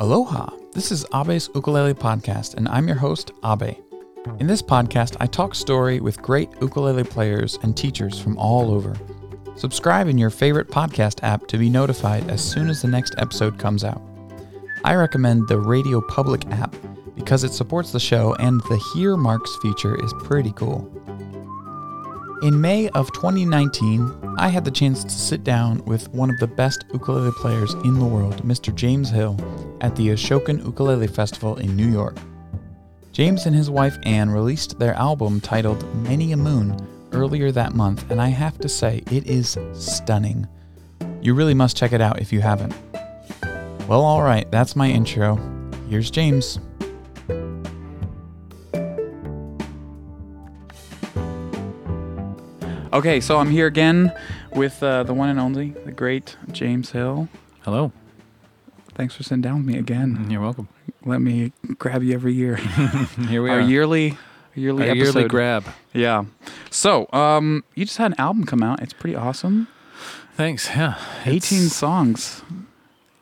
Aloha! This is Abe's Ukulele Podcast, and I'm your host, Abe. In this podcast, I talk story with great ukulele players and teachers from all over. Subscribe in your favorite podcast app to be notified as soon as the next episode comes out. I recommend the RadioPublic app because it supports the show and the Hearmarks feature is pretty cool. In May of 2019, I had the chance to sit down with one of the best ukulele players in the world, Mr. James Hill, at the Ashokan Ukulele Festival in New York. James and his wife Anne released their album titled Many a Moon earlier that month, and I have to say, it is stunning. You really must check it out if you haven't. Well, alright, that's my intro. Here's James. Okay, so I'm here again with uh, the one and only, the great James Hill. Hello. Thanks for sitting down with me again. You're welcome. Let me grab you every year. Here we Our are. yearly, yearly Our episode. yearly grab. Yeah. So, um, you just had an album come out. It's pretty awesome. Thanks. Yeah. 18 It's, songs.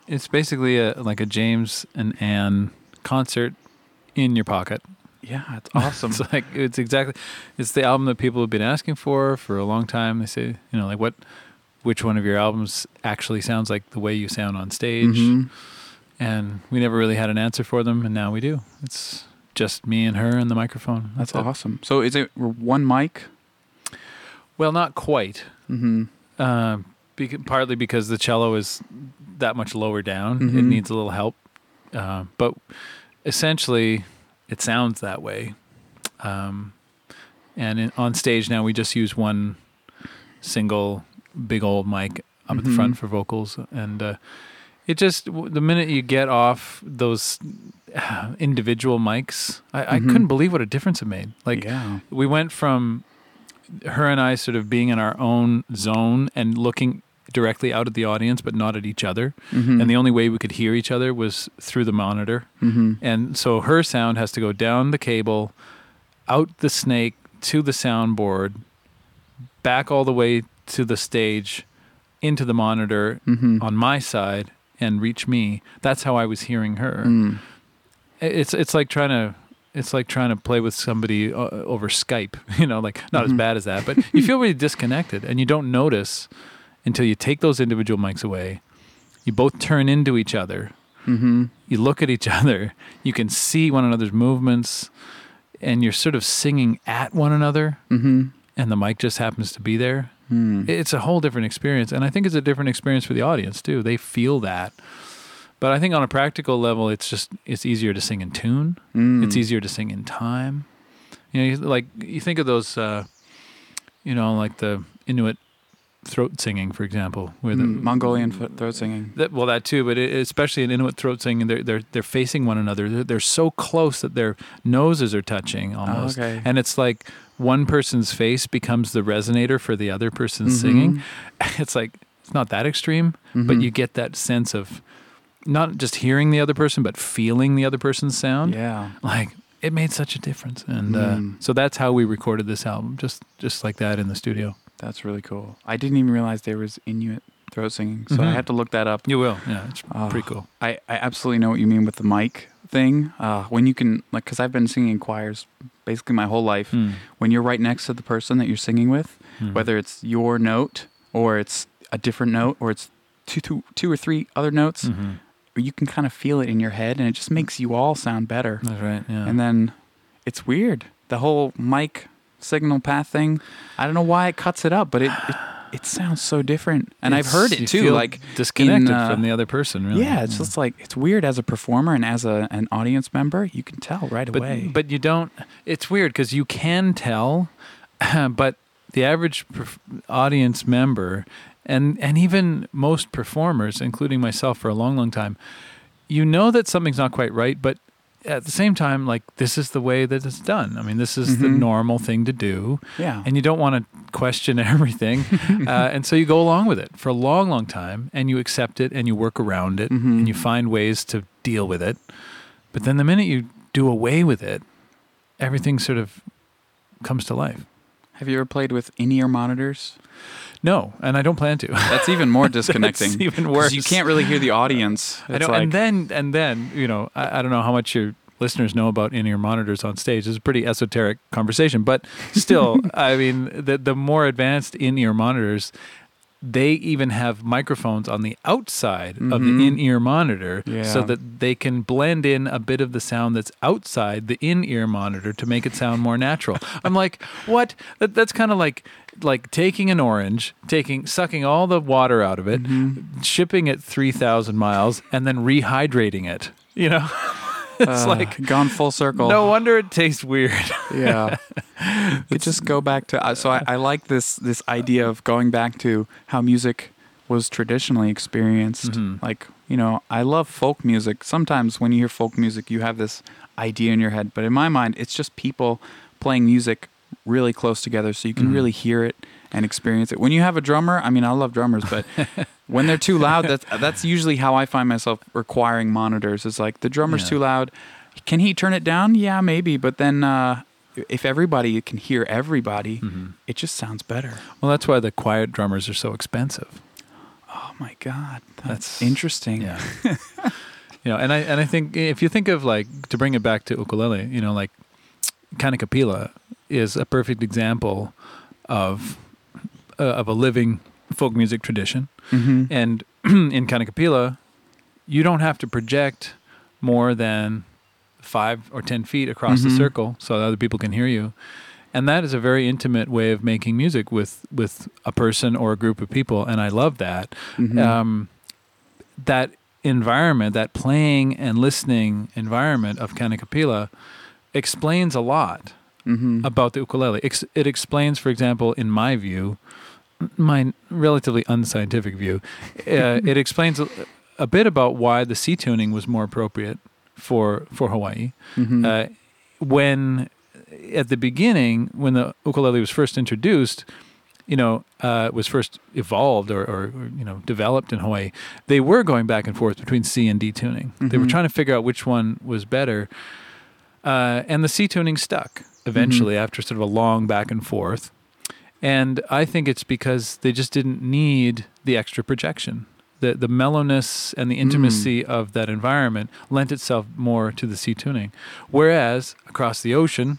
it's basically a, like a James and Anne concert in your pocket. Yeah, it's awesome. It's like it's exactly it's the album that people have been asking for for a long time. They say, you know, like what which one of your albums actually sounds like the way you sound on stage? Mhm. And we never really had an answer for them and now we do. It's just me and her and the microphone. That's it. awesome. So, is it one mic? Well, not quite. Mm-hmm. Uh, bec- partly because the cello is that much lower down. It Mhm. needs a little help. Uh, but essentially, it sounds that way. Um, and in, on stage now, we just use one single big old mic up at the front for vocals. And uh, it just, the minute you get off those individual mics, I, I Mhm. couldn't believe what a difference it made. Like, yeah. we went from her and I sort of being in our own zone and looking directly out at the audience, but not at each other. Mm-hmm. And the only way we could hear each other was through the monitor. mm-hmm. And so her sound has to go down the cable, out the snake to the soundboard, back all the way to the stage, into the monitor Mm-hmm. on my side, and reach me. That's how I was hearing her Mm. it's it's like trying to it's like trying to play with somebody uh, over Skype, you know, like not as bad as that, but you feel really disconnected and you don't notice until you take those individual mics away. You both turn into each other. Mm-hmm. You look at each other. You can see one another's movements and you're sort of singing at one another Mm-hmm. and the mic just happens to be there. Mm. It's a whole different experience and I think it's a different experience for the audience too. They feel that. But I think on a practical level it's just it's easier to sing in tune. Mm. It's easier to sing in time. You know, like you think of those, uh, you know, like the Inuit throat singing, for example, where the Mm, Mongolian throat singing. that, well, that too, but it, especially in Inuit throat singing, they're they're they're facing one another. They're, they're so close that their noses are touching almost, Oh, okay. and it's like one person's face becomes the resonator for the other person's Mhm. singing. It's like it's not that extreme, but Mhm. you get that sense of not just hearing the other person, but feeling the other person's sound Yeah. like it made such a difference and uh, Mm. so that's how we recorded this album just just like that in the studio That's really cool. I didn't even realize there was Inuit throat singing, so I Mhm. had to look that up. you will yeah it's Ah. pretty cool I, I absolutely know what you mean with the mic thing. Uh, when you can, like, because I've been singing in choirs basically my whole life. Mm. When you're right next to the person that you're singing with, Mm. whether it's your note or it's a different note or it's two, two, two or three other notes, Mhm. you can kind of feel it in your head and it just makes you all sound better. that's right yeah And then it's weird. The whole mic signal path thing, I don't know why it cuts it up, but it, it, it sounds so different. And I've heard it too. Like, disconnected in, uh, from the other person really yeah, it's just like, it's weird as a performer and as a, an audience member, you can tell right but away. but you don't it's weird because you can tell but the average perf- audience member and and even most performers including myself for a long long time you know that something's not quite right but at the same time like this is the way that it's done i mean this is the Mhm. normal thing to do yeah. and you don't want to question everything uh, and so you go along with it for a long long time and you accept it and you work around it Mhm. and you find ways to deal with it but then the minute you do away with it everything sort of comes to life Have you ever played with in-ear monitors? No, and I don't plan to. That's even more disconnecting. That's even worse. You can't really hear the audience. I It's know, like, and then and then you know I, I don't know how much your listeners know about in-ear monitors on stage. It's a pretty esoteric conversation, but still, I mean, the the more advanced in-ear monitors, they even have microphones on the outside of Mhm. the in-ear monitor, so that they can blend in a bit of the sound that's outside the in-ear monitor to make it sound more natural. I'm like, what? That, that's kind of like like taking an orange, taking sucking all the water out of it, Mm-hmm. shipping it 3,000 miles, and then rehydrating it. You know, it's uh, like gone full circle. no wonder it tastes weird. Yeah. It just go back to uh, so I, I like this this idea of going back to how music was traditionally experienced. Mhm. Like, you know, I love folk music. Sometimes when you hear folk music, you have this idea in your head, but in my mind, it's just people playing music really close together so you can Mhm. really hear it and experience it. When you have a drummer, I mean, I love drummers, but when they're too loud, that's that's usually how I find myself requiring monitors. It's like the drummer's Yeah. too loud. Can he turn it down? Yeah, maybe. But then uh, if everybody can hear everybody, Mhm. it just sounds better. Well, that's why the quiet drummers are so expensive. Oh my god, that's, That's- interesting. Yeah. you know, and I and I think if you think of like to bring it back to ukulele, you know, like Kanikapila is a perfect example of uh, of a living folk music tradition. hmm And in Kanikapila, you don't have to project more than five or ten feet across the Mhm. circle so that other people can hear you. And that is a very intimate way of making music with with a person or a group of people, and I love that. Mhm. Um, that environment, that playing and listening environment of Kanikapila, explains a lot Mhm. about the ukulele. Ex- It explains, for example, in my view, my relatively unscientific view, uh, it explains a, a bit about why the C tuning was more appropriate for for Hawaii. Mhm. Uh, when at the beginning, when the ukulele was first introduced, you know, uh, was first evolved or, or, or you know developed in Hawaii, they were going back and forth between C and D tuning. They were Mhm. trying to figure out which one was better, uh, and the C tuning stuck eventually after sort of a long back and forth. And I think it's because they just didn't need the extra projection. The the mellowness and the intimacy of that environment lent itself more to the C tuning. Whereas across the ocean,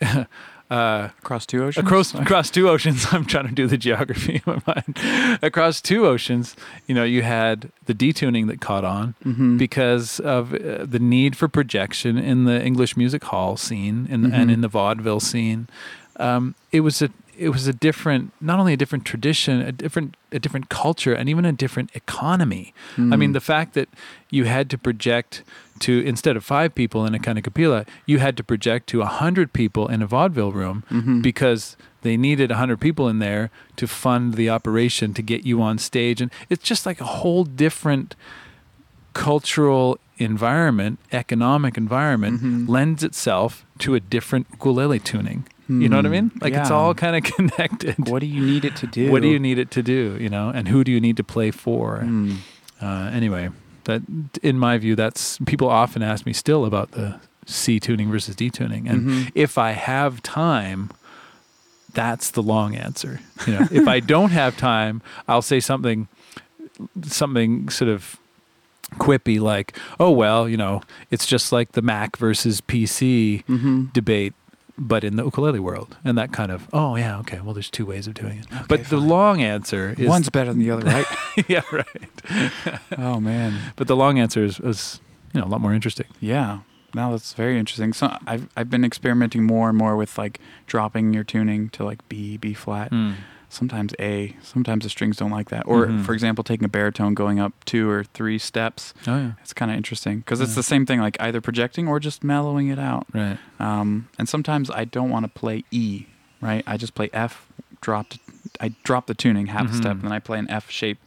uh, across two oceans. across across two oceans, I'm trying to do the geography in my mind. across two oceans, you know, you had the D tuning that caught on Mhm. because of uh, the need for projection in the English music hall scene and, and in the vaudeville scene. Um, it was a it was a different, not only a different tradition, a different a different culture, and even a different economy. I mean, Mhm. the fact that you had to project to instead of five people in a kanikapila, you had to project to a hundred people in a vaudeville room Mhm. because they needed 100 people in there to fund the operation to get you on stage and it's just like a whole different cultural environment economic environment Mhm. lends itself to a different ukulele tuning you know what i mean Hmm. like it's all kind of connected What do you need it to do? what do you need it to do you know and who do you need to play for Mm. uh, anyway that in my view that's people often ask me still about the c tuning versus d tuning and Mhm. if I have time, that's the long answer. You know, if I don't have time, I'll say something, something sort of quippy like, "Oh well, you know, it's just like the Mac versus PC Mhm. debate." But in the ukulele world, and that kind of, oh yeah, okay. Well, there's two ways of doing it. but the long answer is One's better than the other, right? yeah, right. oh man. But the long answer is, is you know a lot more interesting. Yeah. Now that's very interesting. So I've I've been experimenting more and more with like dropping your tuning to like B, B flat, Mm. Sometimes A. Sometimes the strings don't like that. Or Mhm. for example, taking a baritone going up two or three steps. Oh yeah, It's kind of interesting because it's the same thing, like either projecting or just mellowing it out. right. Um, and sometimes I don't want to play E, right? I just play F, dropped. I drop the tuning half a step, Mhm. and then I play an F shape.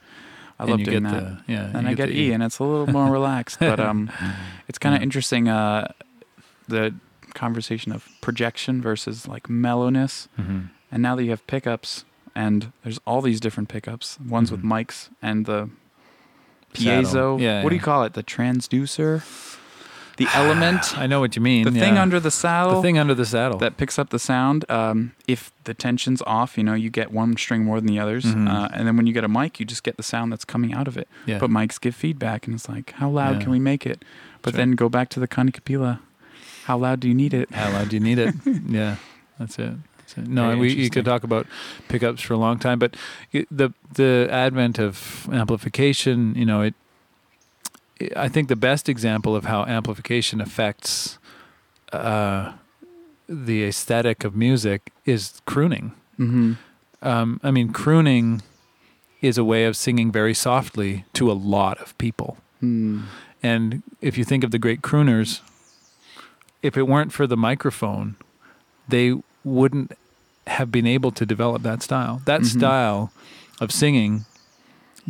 I And love doing get that. The, yeah, and I get the E, and it's a little more relaxed. But um, it's kind of Yeah. interesting. Uh, the conversation of projection versus like mellowness, Mhm. and now that you have pickups, and there's all these different pickups. Ones with Mhm. mics and the piezo. Yeah, what do you call it? The transducer. the element, I know what you mean. the thing under the saddle, the thing under the saddle. that picks up the sound. Um, if the tension's off, you know, you get one string more than the others. Mhm. Uh, and then when you get a mic, you just get the sound that's coming out of it. yeah. But mics give feedback, and it's like, how loud Yeah. can we make it? But That's then go back to the Kanikapila. How loud do you need it? How loud do you need it? yeah, that's it. It. No, Very we you could talk about pickups for a long time, but the the advent of amplification, you know, it. I think the best example of how amplification affects uh, the aesthetic of music is crooning. Mm-hmm. Um, I mean, crooning is a way of singing very softly to a lot of people. Mm. And if you think of the great crooners, if it weren't for the microphone, they wouldn't have been able to develop that style. That Mhm. style of singing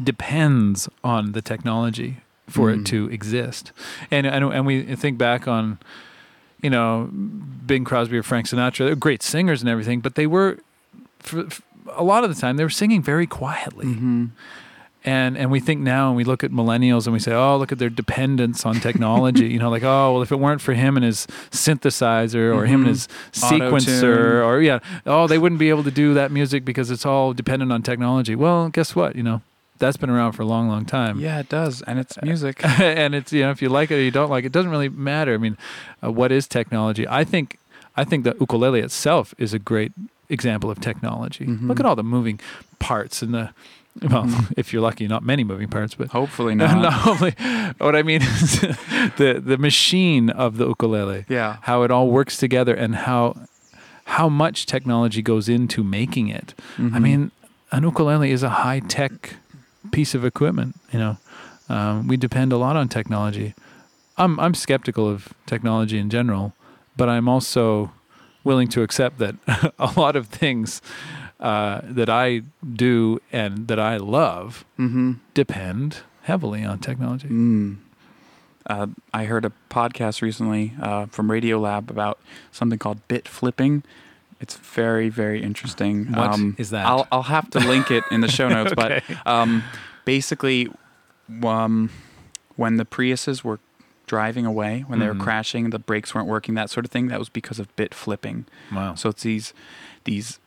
depends on the technology for Mm. it to exist. And and and we think back on you know Bing Crosby or Frank Sinatra, they're great singers and everything, but they were for, for a lot of the time they were singing very quietly Mm-hmm. And and we think now and we look at millennials and we say oh look at their dependence on technology you know like oh well if it weren't for him and his synthesizer or him and Mhm. his sequencer or yeah oh they wouldn't be able to do that music because it's all dependent on technology well guess what you know that's been around for a long long time Yeah, it does, and it's music. and it's you know if you like it or you don't like it, it doesn't really matter. I mean, uh, what is technology? I think I think the ukulele itself is a great example of technology. Mhm. Look at all the moving parts and the well, if you're lucky, not many moving parts, but Hopefully not. not only what I mean is the the machine of the ukulele, Yeah. how it all works together, and how how much technology goes into making it. I Mhm. mean, an ukulele is a high tech piece of equipment. You know, um, we depend a lot on technology. I'm I'm skeptical of technology in general, but I'm also willing to accept that a lot of things uh, that I do and that I love Mm-hmm. depend heavily on technology. Mm. Uh, I heard a podcast recently uh, from Radiolab about something called bit flipping. It's very, very interesting. What um, is that? I'll, I'll have to link it in the show notes, Okay. but um, basically, um, when the Priuses were driving away, when they Mhm. were crashing, the brakes weren't working, that sort of thing, that was because of bit flipping. Wow. So it's these these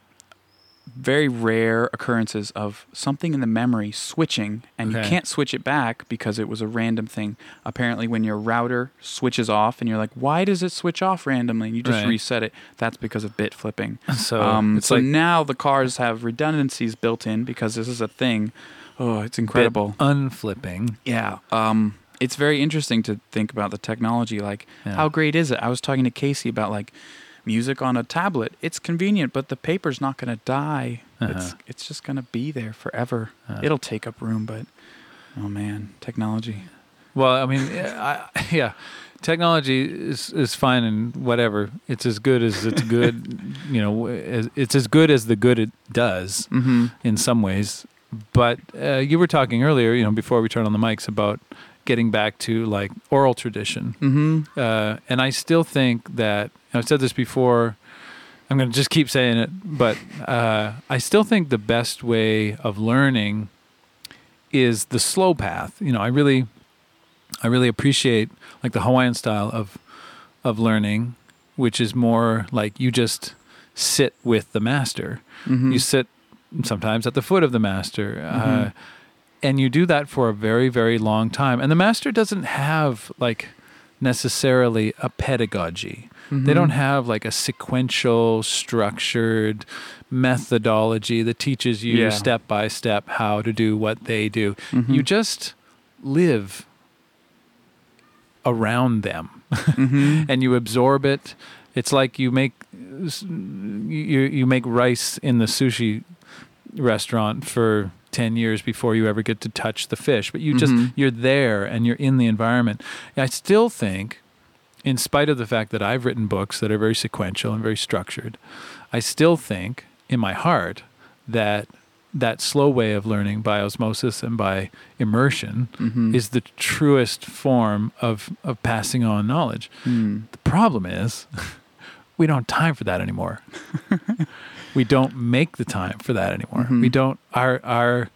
very rare occurrences of something in the memory switching and you can't switch it back because it was a random thing. Apparently when your router switches off and you're like, "Why does it switch off randomly?" and you just Right. reset it, that's because of bit flipping. So um, it's so like now the cars have redundancies built in because this is a thing. Oh, it's incredible. unflipping. Yeah. Um, it's very interesting to think about the technology. Like, Yeah. how great is it? I was talking to Casey about like music on a tablet. It's convenient, but the paper's not going to die. It's Uh-huh. it's just going to be there forever. Uh. It'll take up room, but oh man, technology. Well, I mean, yeah, I, yeah, technology is is fine and whatever. It's as good as it's good. you know, it's as good as the good it does Mm-hmm. in some ways. But uh, you were talking earlier, you know, before we turned on the mics about getting back to like oral tradition, Mm-hmm. uh, and I still think that I've said this before. I'm going to just keep saying it, but uh, I still think the best way of learning is the slow path. You know, I really, I really appreciate like the Hawaiian style of of learning, which is more like you just sit with the master. Mm-hmm. You sit sometimes at the foot of the master. Uh, Mhm. And you do that for a very, very long time. And the master doesn't have like necessarily a pedagogy. Mm-hmm. They don't have like a sequential, structured methodology that teaches you Yeah. step by step how to do what they do. Mhm. You just live around them Mhm. and you absorb it. It's like you make you you make rice in the sushi restaurant for 10 years before you ever get to touch the fish, but you just Mhm. you're there and you're in the environment. I still think in spite of the fact that I've written books that are very sequential and very structured, I still think in my heart that that slow way of learning by osmosis and by immersion Mhm. is the truest form of, of passing on knowledge. Mm. The problem is we don't have time for that anymore. we don't make the time for that anymore. Mhm. We don't our our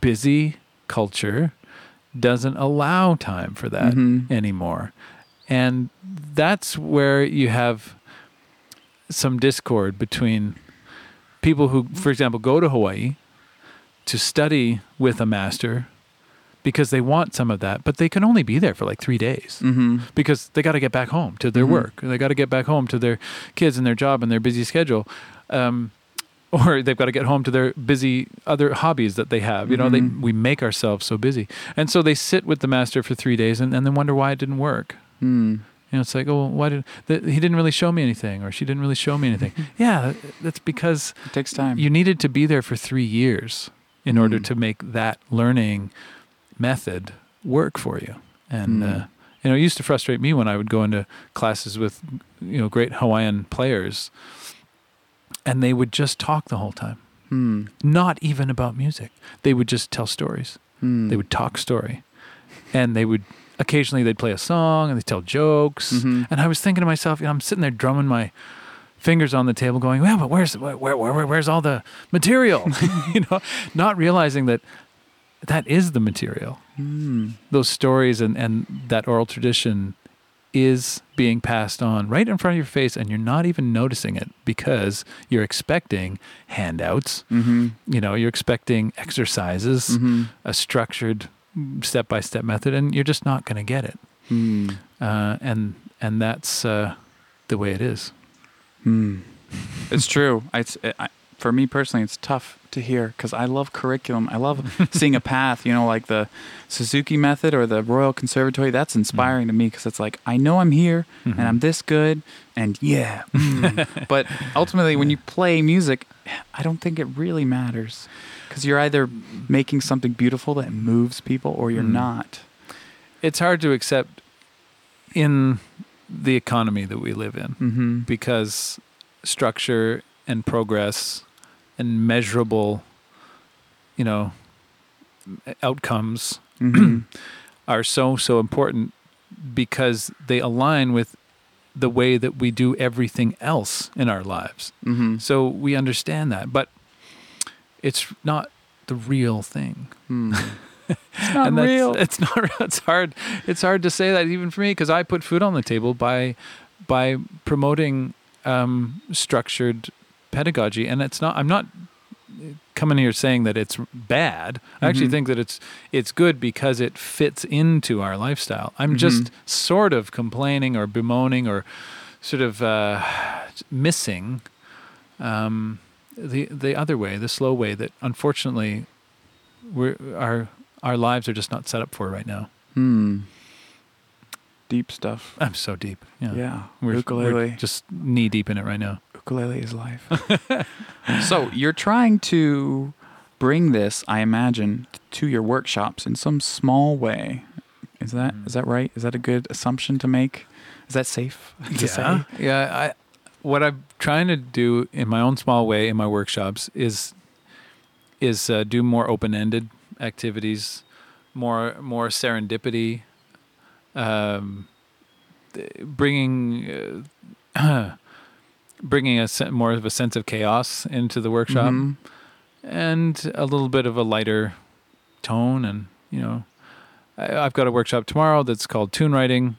busy culture doesn't allow time for that Mhm. anymore. and that's where you have some discord between people who, for example, go to Hawaii to study with a master because they want some of that, but they can only be there for like three days Mm-hmm. because they got to get back home to their Mhm. work. They got to get back home to their kids and their job and their busy schedule. Um, or they've got to get home to their busy other hobbies that they have. You know, they, Mhm. we make ourselves so busy. And so they sit with the master for three days and, and then wonder why it didn't work. Mm. You know, it's like, oh, why did th- he didn't really show me anything, or she didn't really show me anything? yeah, that's because It takes time. you needed to be there for three years in order Mm. to make that learning method work for you. And Mm. uh, you know, it used to frustrate me when I would go into classes with you know great Hawaiian players, and they would just talk the whole time, Mm. not even about music. They would just tell stories. Mm. They would talk story, and they would occasionally they'd play a song and they tell jokes. Mhm. And I was thinking to myself, you know, I'm sitting there drumming my fingers on the table, going, "Well, but where's where, where, where where's all the material?" you know, not realizing that that is the material. Mm. Those stories and and that oral tradition is being passed on right in front of your face, and you're not even noticing it because you're expecting handouts. Mm-hmm. You know, you're expecting exercises, Mm-hmm. a structured step by step method, and you're just not going to get it. Mm. Uh, and and that's uh, the way it is. Mm. It's true. It's it, I, for me personally, it's tough to hear because I love curriculum. I love seeing a path. You know, like the Suzuki method or the Royal Conservatory. That's inspiring to me because it's like I know I'm here and I'm this good, and yeah. mm. but ultimately, when you play music, I don't think it really matters because you're either making something beautiful that moves people or you're Mm. not. It's hard to accept in the economy that we live in Mm-hmm. because structure and progress and measurable, you know, outcomes Mm-hmm. are so so important because they align with the way that we do everything else in our lives. mm-hmm. So we understand that, but it's not the real thing. Mm. It's not and that's, real. It's not. real. It's hard. It's hard to say that even for me because I put food on the table by by promoting um, structured pedagogy, and it's not. I'm not coming here saying that it's bad. I actually Mhm. think that it's it's good because it fits into our lifestyle. I'm just Mhm. sort of complaining or bemoaning or sort of uh, missing um, the the other way, the slow way that unfortunately we're our our lives are just not set up for right now. Hmm. Deep stuff. I'm so deep. Yeah. Yeah. We're, ukulele. we're just knee deep in it right now. Ukulele is life. so you're trying to bring this, I imagine, to your workshops in some small way. Is that is Mm. that right? Is that a good assumption to make? Is that safe to say? Yeah. I what I'm trying to do in my own small way in my workshops is is uh, do more open-ended activities, more more serendipity, um, bringing uh, bringing a more of a sense of chaos into the workshop. Mhm. and a little bit of a lighter tone. And you know, I, I've got a workshop tomorrow that's called tune writing,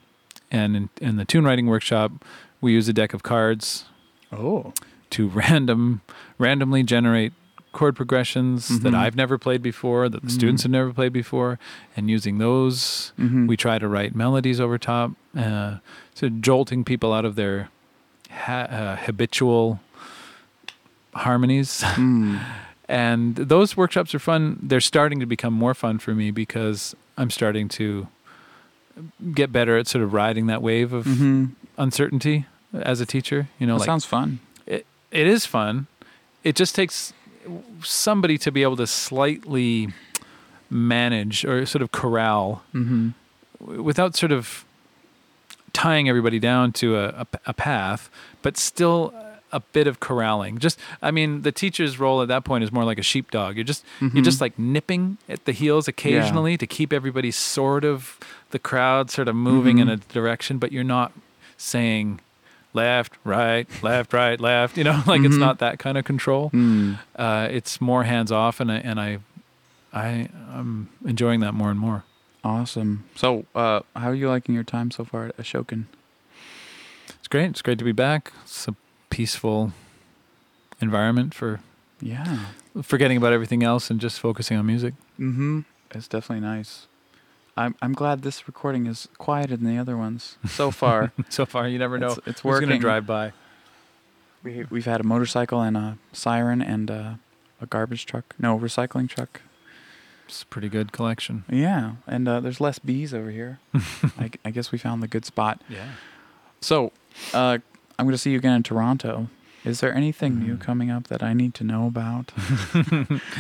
and in, in the tune writing workshop, we use a deck of cards Oh. to random randomly generate chord progressions that Mhm. I've never played before, that the Mhm. students have never played before, and using those, Mhm. we try to write melodies over top, uh, so jolting people out of their ha- uh, habitual harmonies. Mm. and those workshops are fun. They're starting to become more fun for me because I'm starting to get better at sort of riding that wave of Mhm. uncertainty as a teacher. You know, That like sounds fun. It, it is fun. It just takes somebody to be able to slightly manage or sort of corral Mm-hmm. without sort of tying everybody down to a, a, a path, but still a bit of corralling. Just, I mean, the teacher's role at that point is more like a sheepdog. You're just, you're Mhm. just like nipping at the heels occasionally to keep everybody sort of the crowd sort of moving in Mhm. a direction, but you're not saying left, right, left, right, left. You know, like it's Mhm. not that kind of control. Mm. Uh, it's more hands off, and I, and I, I, I'm enjoying that more and more. Awesome. So, uh, how are you liking your time so far at Ashokan? It's great. It's great to be back. It's a peaceful environment for Yeah. forgetting about everything else and just focusing on music. Mm-hmm. It's definitely nice. I'm I'm glad this recording is quieter than the other ones so far. so far, you never know It's, it's who's going working. to drive by. We we've had a motorcycle and a siren and a, a garbage truck. No, recycling truck. It's a pretty good collection. Yeah, and uh, there's less bees over here. I guess we found the good spot. Yeah. So, uh, I'm going to see you again in Toronto. Is there anything new Mm. coming up that I need to know about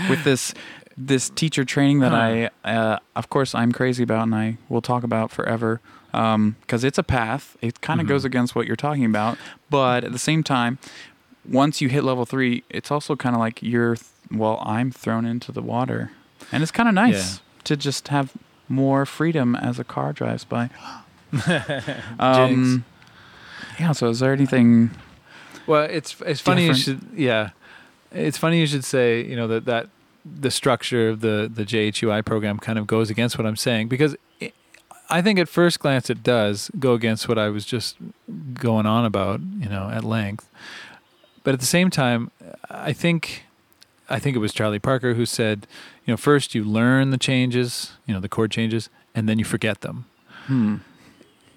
with this this teacher training that I, uh, of course, I'm crazy about and I will talk about forever because it's a path. It kind of Mhm. goes against what you're talking about, but at the same time, once you hit level three, it's also kind of like you're well, I'm thrown into the water, and it's kind of nice to just have more freedom as a car drives by. Um, yeah. So, is there anything? Well, it's it's funny you should yeah, it's funny you should say you know that that the structure of the the JHUI program kind of goes against what I'm saying because it, I think at first glance it does go against what I was just going on about you know at length, but at the same time I think I think it was Charlie Parker who said you know first you learn the changes you know the chord changes and then you forget them Hmm.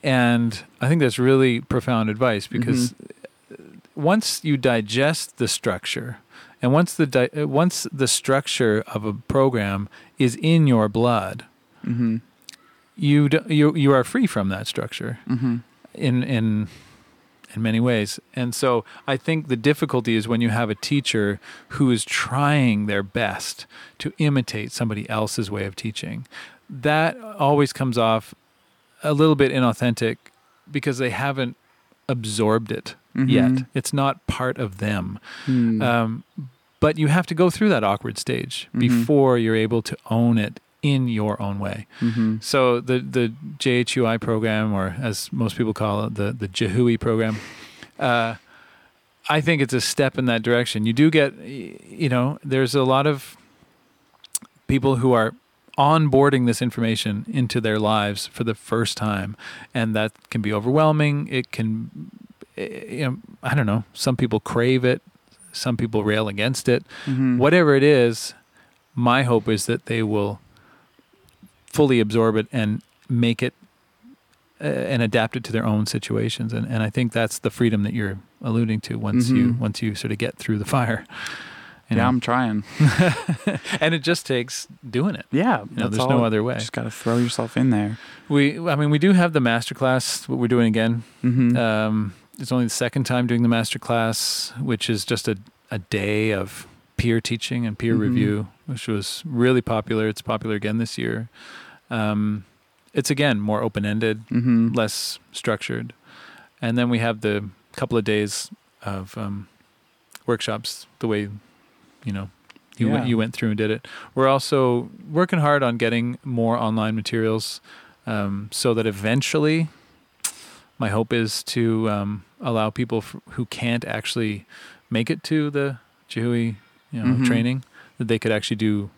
and I think that's really profound advice because Mm-hmm. once you digest the structure, and once the di- uh, once the structure of a program is in your blood, Mm-hmm. you d- you you are free from that structure Mm-hmm. in in in many ways. And so I think the difficulty is when you have a teacher who is trying their best to imitate somebody else's way of teaching. That always comes off a little bit inauthentic because they haven't absorbed it yet. Mhm. It's not part of them. Hmm. Um, but you have to go through that awkward stage Mhm. before you're able to own it in your own way. mm-hmm. So the the JHUI program, or as most people call it, the the Jehui program, uh, I think it's a step in that direction. You do get, you know, there's a lot of people who are onboarding this information into their lives for the first time, and that can be overwhelming. It can, eh, you know, I don't know. Some people crave it. Some people rail against it Mm-hmm. whatever it is, my hope is that they will fully absorb it and make it uh, and adapt it to their own situations. And, and I think that's the freedom that you're alluding to once you Mhm. once you sort of get through the fire. You Yeah, know? I'm trying. and it just takes doing it. Yeah, You know, there's no other way. Just got to throw yourself in there. We, I mean, we do have the master class. What we're doing again. Mm-hmm. Um, it's only the second time doing the master class, which is just a, a day of peer teaching and peer Mhm. review, which was really popular. It's popular again this year. Um, it's again more open ended, mm-hmm. less structured, and then we have the couple of days of um, workshops. The way you know you went, Yeah. you went through and did it. We're also working hard on getting more online materials, um, so that eventually, my hope is to um, allow people f- who can't actually make it to the Jehui you know, Mhm. training that they could actually do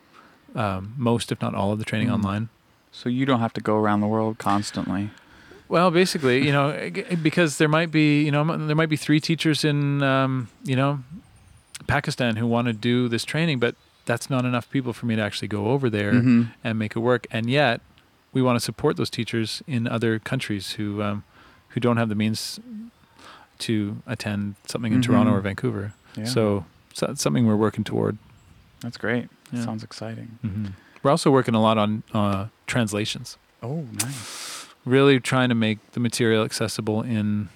um, most, if not all, of the training Mhm. online. So you don't have to go around the world constantly. Well, basically, you know, because there might be, you know, there might be three teachers in, um, you know, Pakistan who want to do this training, but that's not enough people for me to actually go over there Mm-hmm. and make it work. And yet, we want to support those teachers in other countries who um, who don't have the means to attend something in Toronto Mhm. or Vancouver. Yeah. So, so that's something we're working toward. that's great. Yeah. Sounds exciting. hmm We're also working a lot on uh, translations. Oh, nice. really trying to make the material accessible in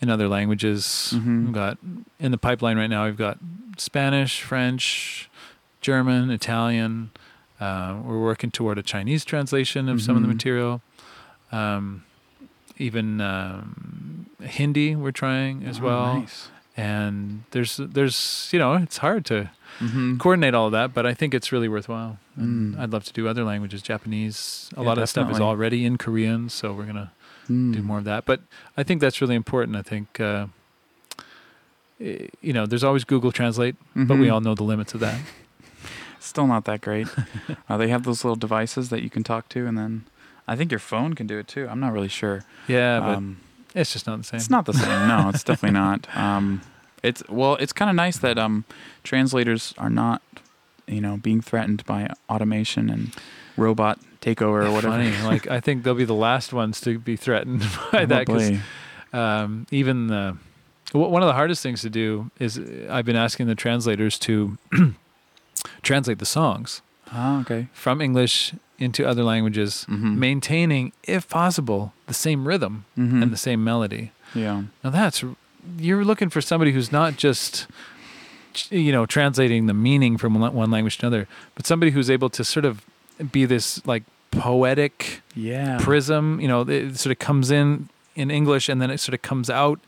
in other languages. Mhm. We've got in the pipeline right now. We've got Spanish, French, German, Italian. Uh, we're working toward a Chinese translation of some of the Mhm. material. Um, even um, Hindi, we're trying as Oh, well. Nice. And there's there's you know it's hard to Mm-hmm. coordinate all of that, but I think it's really worthwhile. And Mm. I'd love to do other languages, Japanese. A Yeah, lot of stuff is already in Korean, so we're gonna Mm. do more of that. But I think that's really important. I think, uh, eh, you know, there's always Google Translate, but we Mhm. all know the limits of that. Still not that great. uh, they have those little devices that you can talk to, and then I think your phone can do it too. I'm not really sure. Yeah, but Um, it's just not the same. it's not the same. No, it's definitely not. Um, it's well, it's kind of nice that um, translators are not, you know, being threatened by automation and robot takeover or whatever. Funny. like I think they'll be the last ones to be threatened by that because um, even the w- one of the hardest things to do is uh, I've been asking the translators to translate the songs Ah, okay. from English into other languages, Mhm. maintaining, if possible, the same rhythm Mhm. and the same melody. yeah. Now that's you're looking for somebody who's not just you know translating the meaning from one language to another, but somebody who's able to sort of be this like poetic Yeah. prism. You know, it sort of comes in in English and then it sort of comes out,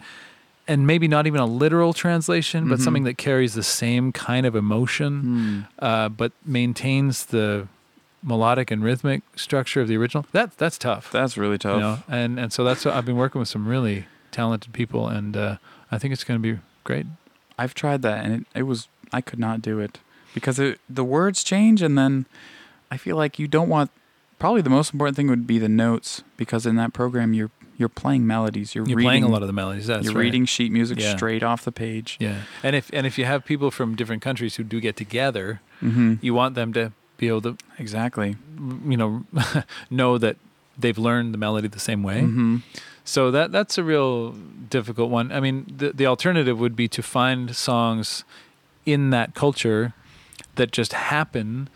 and maybe not even a literal translation, but Mhm. something that carries the same kind of emotion, Hmm. uh, but maintains the melodic and rhythmic structure of the original. That that's tough. That's really tough. You know, and and so that's I've been working with some really talented people, and uh, I think it's going to be great. I've tried that and it, it was I could not do it because it, the words change and then I feel like you don't want probably the most important thing would be the notes because in that program you're you're playing melodies you're, You're reading playing a lot of the melodies. That's you're right. reading sheet music Yeah. straight off the page. Yeah, and if and if you have people from different countries who do get together, hmm you want them to be able to Exactly. you know know that they've learned the melody the same way. hmm So that that's a real difficult one. I mean, the the alternative would be to find songs in that culture that just happen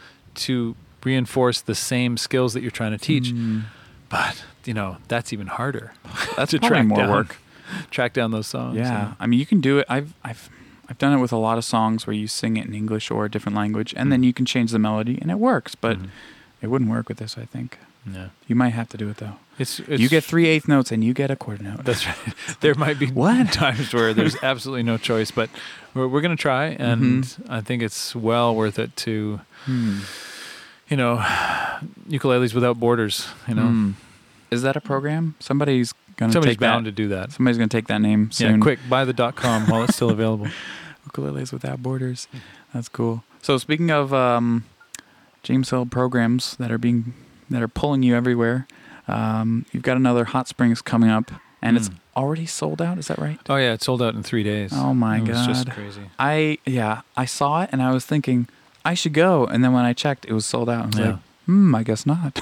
to reinforce the same skills that you're trying to teach. Mm. But you know, that's even harder. That's to track more down. work. Track down those songs. Yeah, I mean, you can do it. I've I've I've done it with a lot of songs where you sing it in English or a different language, and then Mhm. you can change the melody, and it works. But Mhm. it wouldn't work with this. I think yeah. you might have to do it though. It's, it's you get three eighth notes, and you get a quarter note. That's right. There might be What? times where there's absolutely no choice, but we're, we're going to try, and Mm-hmm. I think it's well worth it to, Hmm. you know, ukuleles without borders. You know, Hmm. Is that a program? Somebody's gonna somebody's take bound that. to do that. Somebody's gonna take that name soon. Yeah, quick, buy the dot com while it's still available. Ukuleles without borders. That's cool. So speaking of um, James Hill programs that are being that are pulling you everywhere, um, you've got another Hot Springs coming up, and it's Mm. already sold out. Is that right? Oh yeah, it sold out in three days. Oh my it was just crazy. I yeah, I saw it and I was thinking I should go, and then when I checked, it was sold out. I was Yeah. like, hmm, I guess not.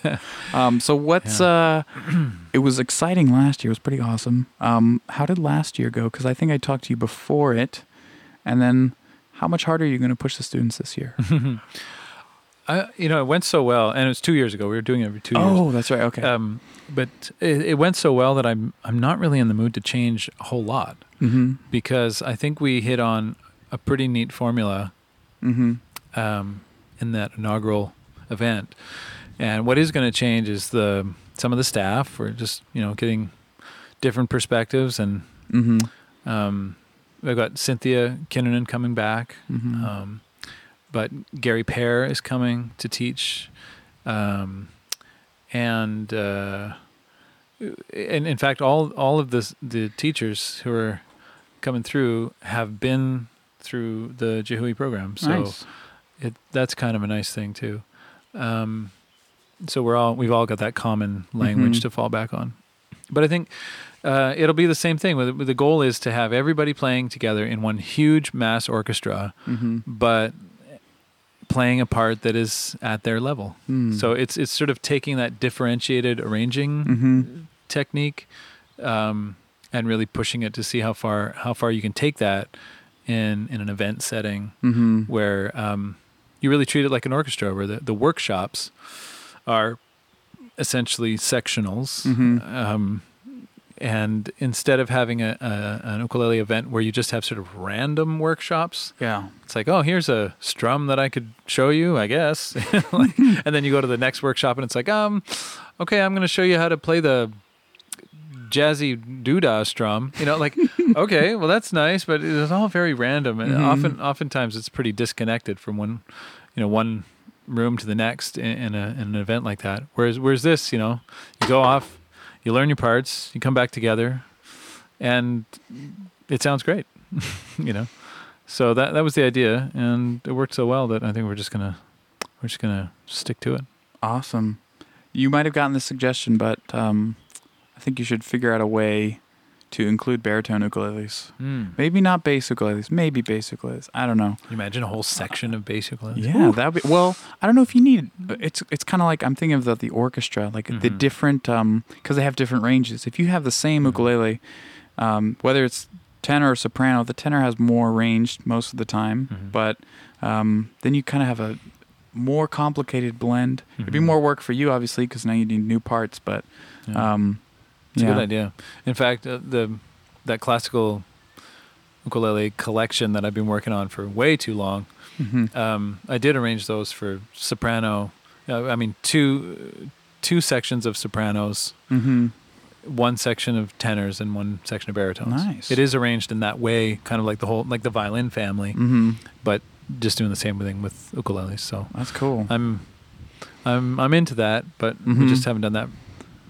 um, so what's uh, it was exciting last year. It was pretty awesome. Um, how did last year go? Because I think I talked to you before it, and then how much harder are you going to push the students this year? I, you know, it went so well, and it was two years ago. We were doing it every two years. oh, that's right. Okay. Um, but it, it went so well that I'm I'm not really in the mood to change a whole lot mm-hmm. because I think we hit on a pretty neat formula Mm-hmm. um, in that inaugural event. And what is going to change is the some of the staff. We're just you know getting different perspectives, and Mm-hmm. um, we've got Cynthia Kinnunen coming back, Mm-hmm. um, but Gary Pear is coming to teach, um, and uh, and in fact, all all of the the teachers who are coming through have been through the Jehui program. So nice. it that's kind of a nice thing too. Um, so we're all we've all got that common language Mhm. to fall back on. But I think uh, it'll be the same thing. The goal is to have everybody playing together in one huge mass orchestra, Mm-hmm. but playing a part that is at their level. Mm. So it's it's sort of taking that differentiated arranging Mm-hmm. technique um, and really pushing it to see how far how far you can take that in in an event setting Mm-hmm. where um, you really treat it like an orchestra, where the, the workshops are essentially sectionals. Mhm. Um, and instead of having a, a an ukulele event where you just have sort of random workshops, Yeah. it's like, oh, here's a strum that I could show you, I guess. like, and then you go to the next workshop and it's like, um, okay, I'm going to show you how to play the jazzy doodah strum. You know, like, okay, well that's nice, but it's all very random, and Mhm. often, oftentimes, it's pretty disconnected from one, you know, one room to the next in, in, a, in an event like that. Whereas, whereas this, you know, you go off, you learn your parts, you come back together, and it sounds great. you know. So that that was the idea, and it worked so well that I think we're just gonna we're just gonna stick to it. Awesome. You might have gotten the suggestion, but um, I think you should figure out a way to include baritone ukuleles. Mm. Maybe not bass ukuleles. Maybe bass ukuleles. I don't know. You imagine a whole section of bass ukulele. Yeah, that would be well. I don't know if you need. It's it's kind of like I'm thinking of the, the orchestra, like the Mhm. different um because they have different ranges. If you have the same Mhm. ukulele, um, whether it's tenor or soprano, the tenor has more range most of the time, Mhm. but um, then you kind of have a more complicated blend. It'd be Mhm. more work for you, obviously, because now you need new parts. But Yeah. It's a good idea. In fact, uh, the that classical ukulele collection that I've been working on for way too long, Mhm. um, I did arrange those for soprano. Uh, I mean, two two sections of sopranos, Mhm. one section of tenors, and one section of baritones. Nice. It is arranged in that way, kind of like the whole like the violin family, Mhm. but just doing the same thing with ukuleles. So That's cool. I'm I'm I'm into that, but we Mhm. just haven't done that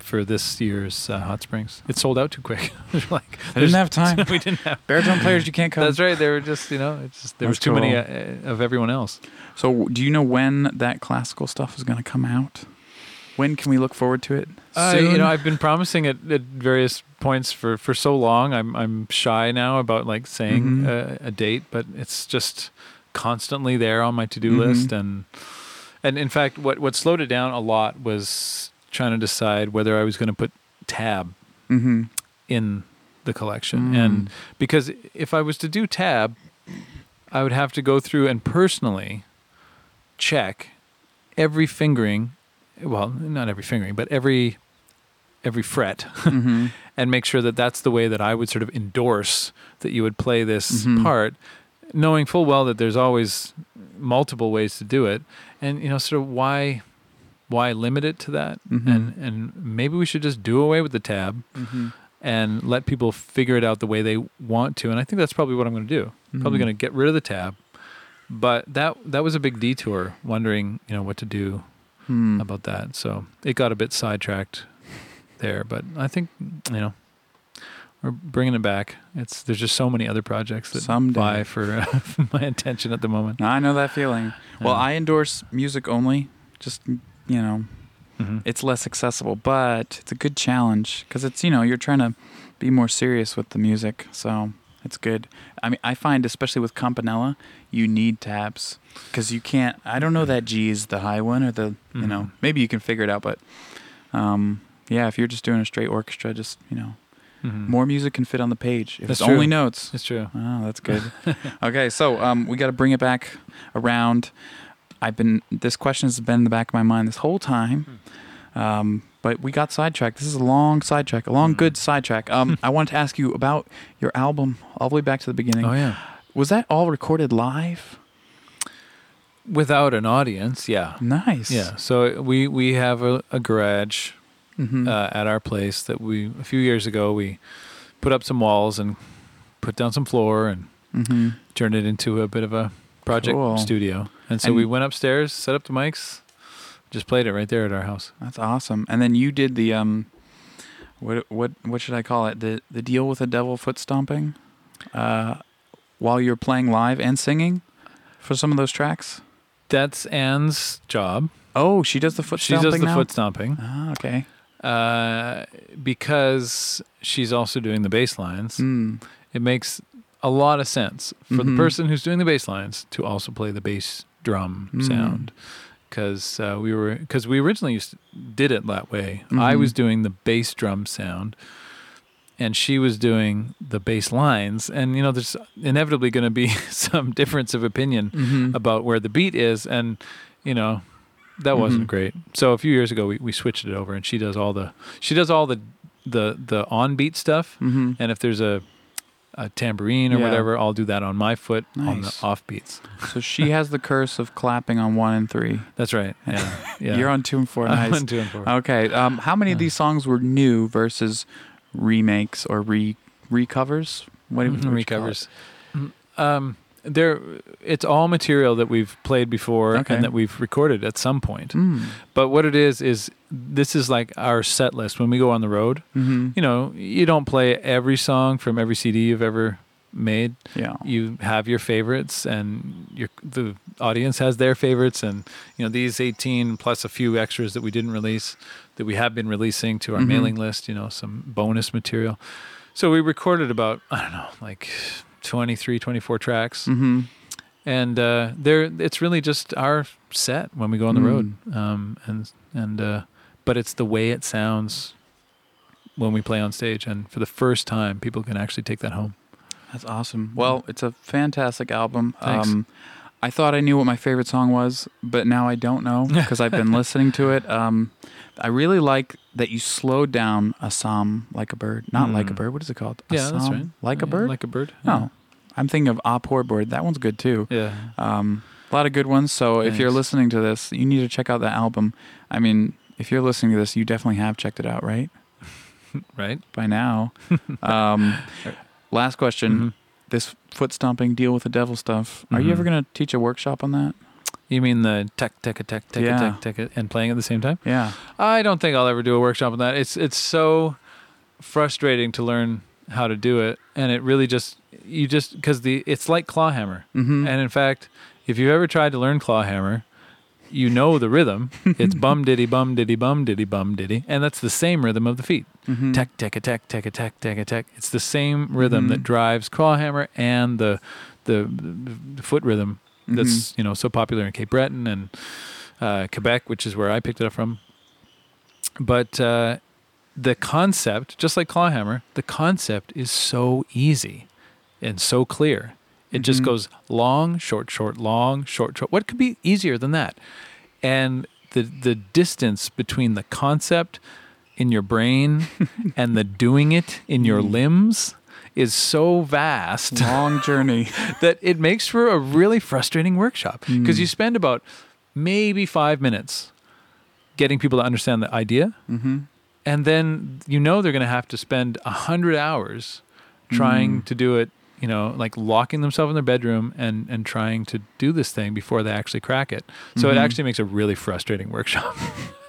for this year's uh, Hot Springs. It sold out too quick. like I didn't have time. we didn't have. Baritone players, you can't come. That's right. They were just you know it's just there was That's too many uh, of everyone else. So, do you know when that classical stuff is going to come out? When can we look forward to it? Uh, you know, I've been promising it at various points for, for so long. I'm I'm shy now about like saying Mhm. a, a date, but it's just constantly there on my to do Mhm. list. And and in fact, what what slowed it down a lot was trying to decide whether I was going to put tab hmm in the collection, Mm. and because if I was to do tab, I would have to go through and personally check every fingering. Well, not every fingering, but every every fret hmm and make sure that that's the way that I would sort of endorse that you would play this Mhm. part, knowing full well that there's always multiple ways to do it, and you know, sort of why why limit it to that, Mhm. and and maybe we should just do away with the tab hmm and let people figure it out the way they want to, and I think that's probably what I'm going to do. Probably Mhm. going to get rid of the tab, but that that was a big detour, wondering you know what to do Hmm. about that. So it got a bit sidetracked there, but I think you know we're bringing it back. It's there's just so many other projects that Someday. vie for uh, my attention at the moment. I know that feeling. Well, Yeah. I endorse music only. Just you know, Mhm. it's less accessible, but it's a good challenge because it's you know you're trying to be more serious with the music, so it's good. I mean, I find especially with Campanella, you need tabs because you can't. I don't know that G is the high one or the you know Mhm. maybe you can figure it out, but um, yeah, if you're just doing a straight orchestra, just you know Mhm. more music can fit on the page. If That's it's only notes, It's true. Oh, that's good. okay, so um, we got to bring it back around. I've been this question has been in the back of my mind this whole time, um, but we got sidetracked. This is a long sidetrack, a long Mhm. good sidetrack. Um, I wanted to ask you about your album all the way back to the beginning. Oh yeah. Was that all recorded live? Without an audience, yeah. Nice. Yeah. So we we have a, a garage hmm uh, at our place that we a few years ago we put up some walls and put down some floor and hmm turned it into a bit of a project Cool. studio. And so And- we went upstairs, set up the mics, just played it right there at our house. That's awesome. And then you did the um, what what what should I call it? The the deal with the devil foot stomping, uh, while you're playing live and singing for some of those tracks. That's Anne's job. Oh, she does the foot she stomping does the now? foot stomping Ah, okay. uh, because she's also doing the bass lines. Mm. It makes a lot of sense for the Mhm. person who's doing the bass lines to also play the bass drum Mm. sound. Because uh, we were because we originally used to, did it that way. I Mhm. was doing the bass drum sound, and she was doing the bass lines. And you know, there's inevitably going to be some difference of opinion Mhm. about where the beat is and you know that wasn't Mhm. great so a few years ago we, we switched it over and she does all the she does all the the the on beat stuff Mhm. and if there's a a tambourine or Yeah. whatever i'll do that on my foot on the offbeats. So she has the curse of clapping on one and three. that's right yeah yeah You're on two and four. I'm on two and four. Okay. Um, how many of these songs were new versus remakes or re recovers? What do you- Mhm, what would you recovers um there it's all material that we've played before Okay. and that we've recorded at some point Mm. but what it is is this is like our set list when we go on the road hmm you know, you don't play every song from every CD you've ever made. Yeah. You have your favorites, and your the audience has their favorites, and you know these 18 plus a few extras that we didn't release that we have been releasing to our Mhm. mailing list. You know, some bonus material. So we recorded about I don't know, like 23, 24 tracks, Mm-hmm. and uh, there it's really just our set when we go on the Mm. road, um, and and uh, but it's the way it sounds when we play on stage, and for the first time, people can actually take that home. That's awesome. Well, it's a fantastic album. Thanks. Um, I thought I knew what my favorite song was, but now I don't know because I've been listening to it. Um, I really like that you slowed down a psalm like a bird, not like a Mm. bird. What is it called? A Yeah, that's right. Like a Yeah, bird? Like a bird. no, I'm thinking of Ah Poor Bird. That one's good too. Yeah. Um, a lot of good ones. So if you're listening to this, you need to check out that album. I mean, if you're listening to this, you definitely have checked it out, right? Right. By now. um, last question. Mhm. This foot stomping deal with the devil stuff. Are you ever going to teach a workshop on that? You mean the tech, tech, tech, tech, Yeah. tech, tech, and playing at the same time? Yeah. I don't think I'll ever do a workshop on that. It's it's so frustrating to learn how to do it, and it really just you just because the it's like clawhammer, Mm-hmm. and in fact, if you've ever tried to learn clawhammer, you know the rhythm. It's bum diddy bum diddy bum diddy bum diddy, and that's the same rhythm of the feet. Mm-hmm. Tech, tech, a tech, tech, a tech, tech, a tech. It's the same rhythm Mhm. that drives clawhammer and the the, the foot rhythm that's Mm-hmm. you know so popular in Cape Breton and uh, Quebec, which is where I picked it up from. But uh, the concept, just like clawhammer, the concept is so easy and so clear. It just Mhm. goes long, short, short, long, short, short. What could be easier than that? And the the distance between the concept in your brain and the doing it in your Mm. limbs is so vast long journey. that it makes for a really frustrating workshop because Mm. you spend about maybe five minutes getting people to understand the idea, mm-hmm. and then you know they're going to have to spend a hundred hours trying Mm. to do it. You know, like locking themselves in their bedroom and and trying to do this thing before they actually crack it. So it Mhm. actually makes a really frustrating workshop.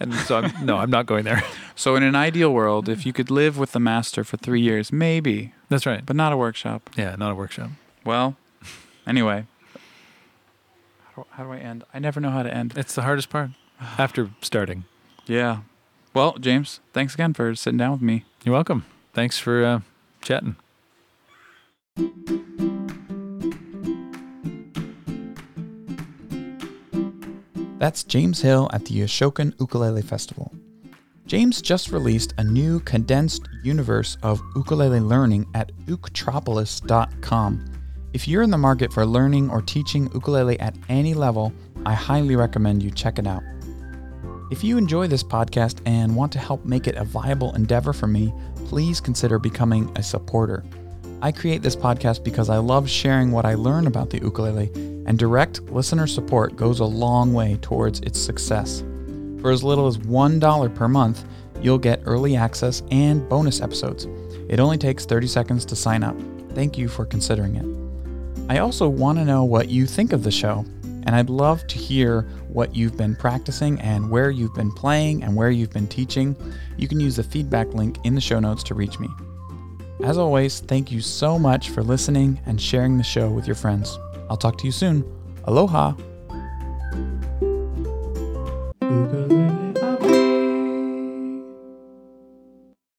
and so I'm, no, I'm not going there. So in an ideal world, if you could live with the master for three years, maybe, That's right. but not a workshop. Yeah, not a workshop. Well, anyway. How do, how do I end? I never know how to end. It's the hardest part after starting. Yeah. Well, James, thanks again for sitting down with me. You're welcome. Thanks for uh, chatting. That's James Hill at the Ashokan Ukulele Festival. James just released a new condensed universe of ukulele learning at uketropolis.com. If you're in the market for learning or teaching ukulele at any level, I highly recommend you check it out. If you enjoy this podcast and want to help make it a viable endeavor for me, please consider becoming a supporter. I create this podcast because I love sharing what I learn about the ukulele, and direct listener support goes a long way towards its success. For as little as $1 per month, you'll get early access and bonus episodes. It only takes 30 seconds to sign up. Thank you for considering it. I also want to know what you think of the show, and I'd love to hear what you've been practicing and where you've been playing and where you've been teaching. You can use the feedback link in the show notes to reach me. As always, thank you so much for listening and sharing the show with your friends. I'll talk to you soon. Aloha.